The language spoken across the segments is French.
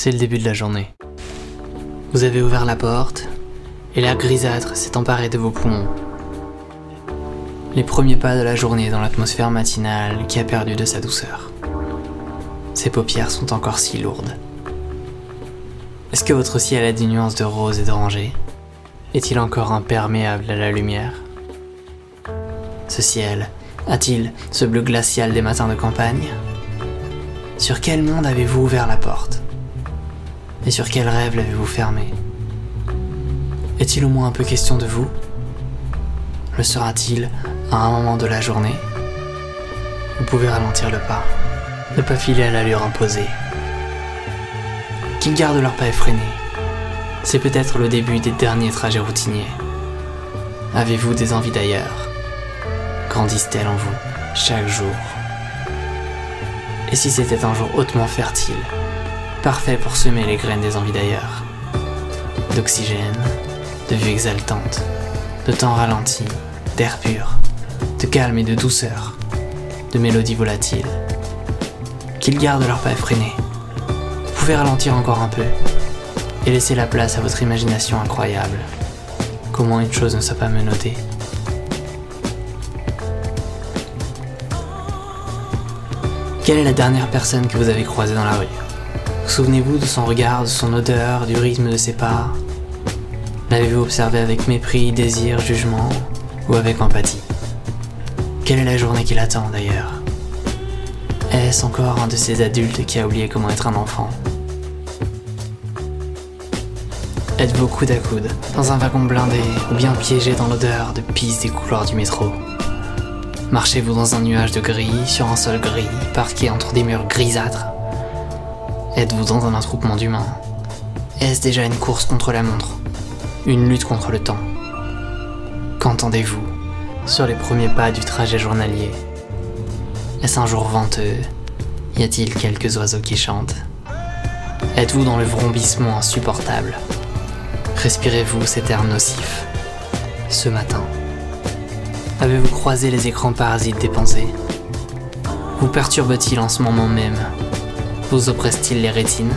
C'est le début de la journée. Vous avez ouvert la porte et l'air grisâtre s'est emparé de vos poumons. Les premiers pas de la journée dans l'atmosphère matinale qui a perdu de sa douceur. Ses paupières sont encore si lourdes. Est-ce que votre ciel a des nuances de rose et d'oranger Est-il encore imperméable à la lumière? Ce ciel a-t-il ce bleu glacial des matins de campagne? Sur quel monde avez-vous ouvert la porte? Et sur quel rêve l'avez-vous fermé Est-il au moins un peu question de vous Le sera-t-il à un moment de la journée Vous pouvez ralentir le pas, ne pas filer à l'allure imposée. Qu'ils gardent leur pas effréné. C'est peut-être le début des derniers trajets routiniers. Avez-vous des envies d'ailleurs Grandissent-elles en vous chaque jour Et si c'était un jour hautement fertile, parfait pour semer les graines des envies d'ailleurs D'oxygène, de vue exaltante, de temps ralenti, d'air pur, de calme et de douceur, de mélodies volatiles. Qu'ils gardent leur pas effréné. Vous pouvez ralentir encore un peu et laisser la place à votre imagination incroyable. Comment une chose ne soit pas menottée. Quelle est la dernière personne que vous avez croisée dans la rue? Souvenez-vous de son regard, de son odeur, du rythme de ses pas. L'avez-vous observé avec mépris, désir, jugement ou avec empathie? Quelle est la journée qui l'attend d'ailleurs? Est-ce encore un de ces adultes qui a oublié comment être un enfant? Êtes-vous coude à coude, dans un wagon blindé ou bien piégé dans l'odeur de pisse des couloirs du métro? Marchez-vous dans un nuage de gris, sur un sol gris, parqué entre des murs grisâtres? Êtes-vous dans un attroupement d'humains? Est-ce déjà une course contre la montre? Une lutte contre le temps? Qu'entendez-vous sur les premiers pas du trajet journalier? Est-ce un jour venteux? Y a-t-il quelques oiseaux qui chantent? Êtes-vous dans le vrombissement insupportable? Respirez-vous cet air nocif Ce matin? Avez-vous croisé les écrans parasites des pensées Vous perturbe-t-il en ce moment même Vous oppresse-t-il les rétines?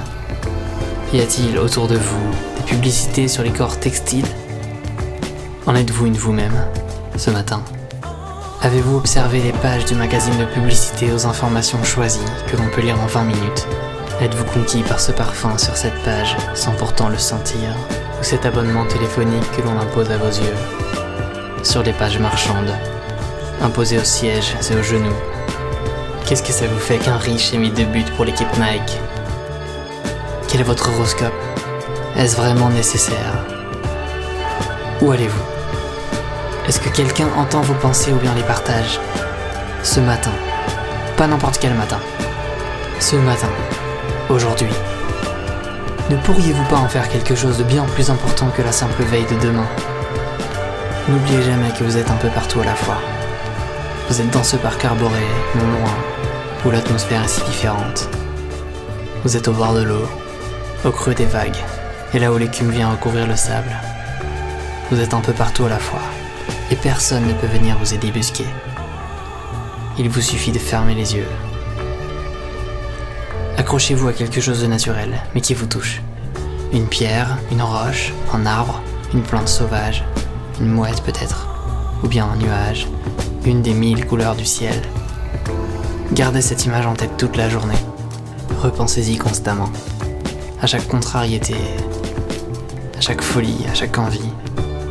Y a-t-il autour de vous des publicités sur les corps textiles? En êtes-vous une vous-même ce matin? Avez-vous observé les pages du magazine de publicité aux informations choisies que l'on peut lire en 20 minutes? Êtes-vous conquis par ce parfum sur cette page sans pourtant le sentir? Ou cet abonnement téléphonique que l'on impose à vos yeux? Sur les pages marchandes, imposées au siège et aux genoux. Qu'est-ce que ça vous fait qu'un riche ait mis deux buts pour l'équipe Nike Quel est votre horoscope Est-ce vraiment nécessaire Où allez-vous Est-ce que quelqu'un entend vos pensées ou bien les partage Ce matin. Pas n'importe quel matin. Ce matin. Aujourd'hui. Ne pourriez-vous pas en faire quelque chose de bien plus important que la simple veille de demain N'oubliez jamais que vous êtes un peu partout à la fois. Vous êtes dans ce parc arboré, non loin, où l'atmosphère est si différente. Vous êtes au bord de l'eau, au creux des vagues, et là où l'écume vient recouvrir le sable. Vous êtes un peu partout à la fois, et personne ne peut venir vous y débusquer. Il vous suffit de fermer les yeux. Accrochez-vous à quelque chose de naturel, mais qui vous touche. Une pierre, une roche, un arbre, une plante sauvage, une mouette peut-être, ou bien un nuage, une des mille couleurs du ciel. Gardez cette image en tête toute la journée. Repensez-y constamment. À chaque contrariété, à chaque folie, à chaque envie,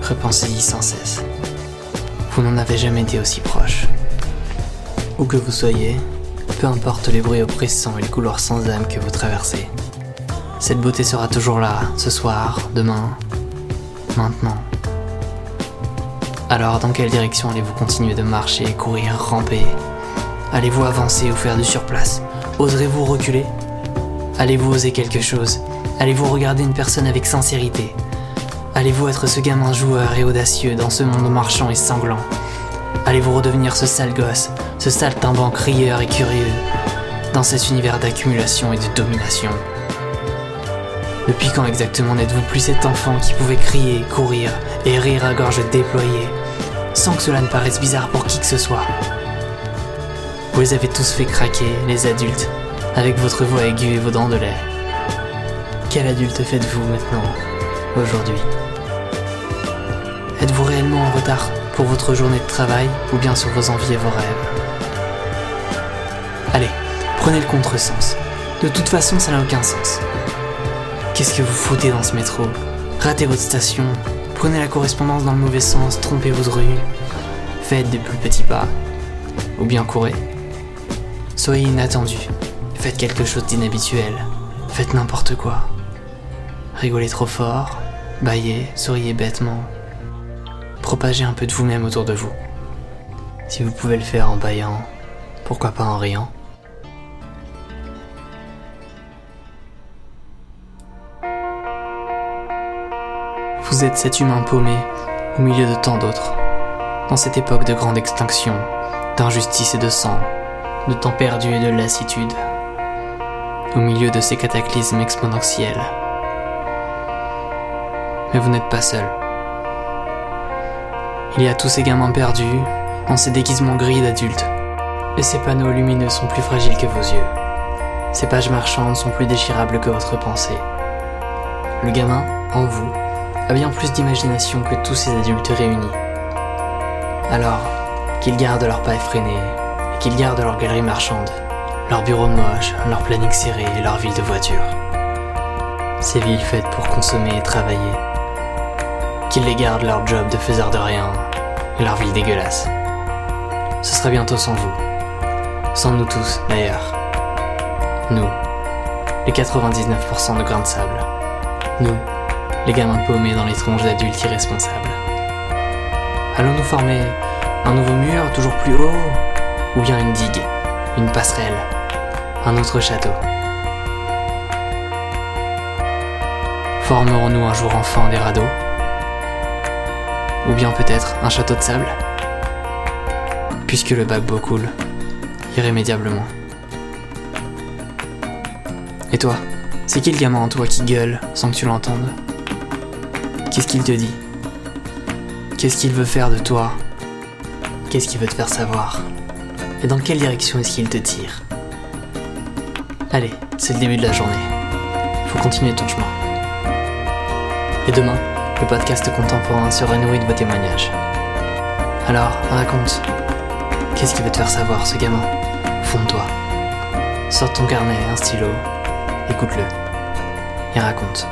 repensez-y sans cesse. Vous n'en avez jamais été aussi proche. Où que vous soyez, peu importe les bruits oppressants et les couloirs sans âme que vous traversez, cette beauté sera toujours là, ce soir, demain, maintenant. Alors dans quelle direction allez-vous continuer de marcher, courir, ramper? Allez-vous avancer ou faire du surplace Oserez-vous reculer Allez-vous oser quelque chose Allez-vous regarder une personne avec sincérité Allez-vous être ce gamin joueur et audacieux dans ce monde marchand et sanglant Allez-vous redevenir ce sale gosse, ce saltimbanque rieur et curieux, dans cet univers d'accumulation et de domination Depuis quand exactement n'êtes-vous plus cet enfant qui pouvait crier, courir et rire à gorge déployée sans que cela ne paraisse bizarre pour qui que ce soit. Vous les avez tous fait craquer, les adultes, avec votre voix aiguë et vos dents de lait. Quel adulte faites-vous maintenant, aujourd'hui? Êtes-vous réellement en retard pour votre journée de travail ou bien sur vos envies et vos rêves? Allez, prenez le contresens. De toute façon, ça n'a aucun sens. Qu'est-ce que vous foutez dans ce métro? Ratez votre station, prenez la correspondance dans le mauvais sens, trompez-vous de rue, faites des plus petits pas, ou bien courez. Soyez inattendu, faites quelque chose d'inhabituel, faites n'importe quoi. Rigolez trop fort, baillez, souriez bêtement. Propagez un peu de vous-même autour de vous. Si vous pouvez le faire en baillant, pourquoi pas en riant Vous êtes cet humain paumé au milieu de tant d'autres, dans cette époque de grande extinction, d'injustice et de sang, de temps perdu et de lassitude, au milieu de ces cataclysmes exponentiels. Mais vous n'êtes pas seul. Il y a tous ces gamins perdus, dans ces déguisements gris d'adultes, et ces panneaux lumineux sont plus fragiles que vos yeux. Ces pages marchandes sont plus déchirables que votre pensée. Le gamin, en vous, a bien plus d'imagination que tous ces adultes réunis. Alors, qu'ils gardent leur pas effréné, qu'ils gardent leur galerie marchande, leurs bureaux moches, leur planning serré et leur ville de voitures. Ces villes faites pour consommer et travailler. Qu'ils les gardent leur job de faiseur de rien, et leur ville dégueulasse. Ce sera bientôt sans vous. Sans nous tous, d'ailleurs. Nous, les 99% de grains de sable. Nous, les gamins paumés dans les tronches d'adultes irresponsables. Allons-nous former un nouveau mur toujours plus haut Ou bien une digue, une passerelle, un autre château. Formerons-nous un jour enfin des radeaux Ou bien peut-être un château de sable Puisque le paquebot coule, irrémédiablement. Et toi C'est qui le gamin en toi qui gueule sans que tu l'entendes? Qu'est-ce qu'il te dit? Qu'est-ce qu'il veut faire de toi? Qu'est-ce qu'il veut te faire savoir? Et dans quelle direction est-ce qu'il te tire? Allez, c'est le début de la journée. Faut continuer ton chemin. Et demain, le podcast contemporain sera nourri de vos témoignages. Alors, raconte. Qu'est-ce qu'il veut te faire savoir, ce gamin? Au fond de toi. Sors ton carnet, un stylo, écoute-le. Et raconte.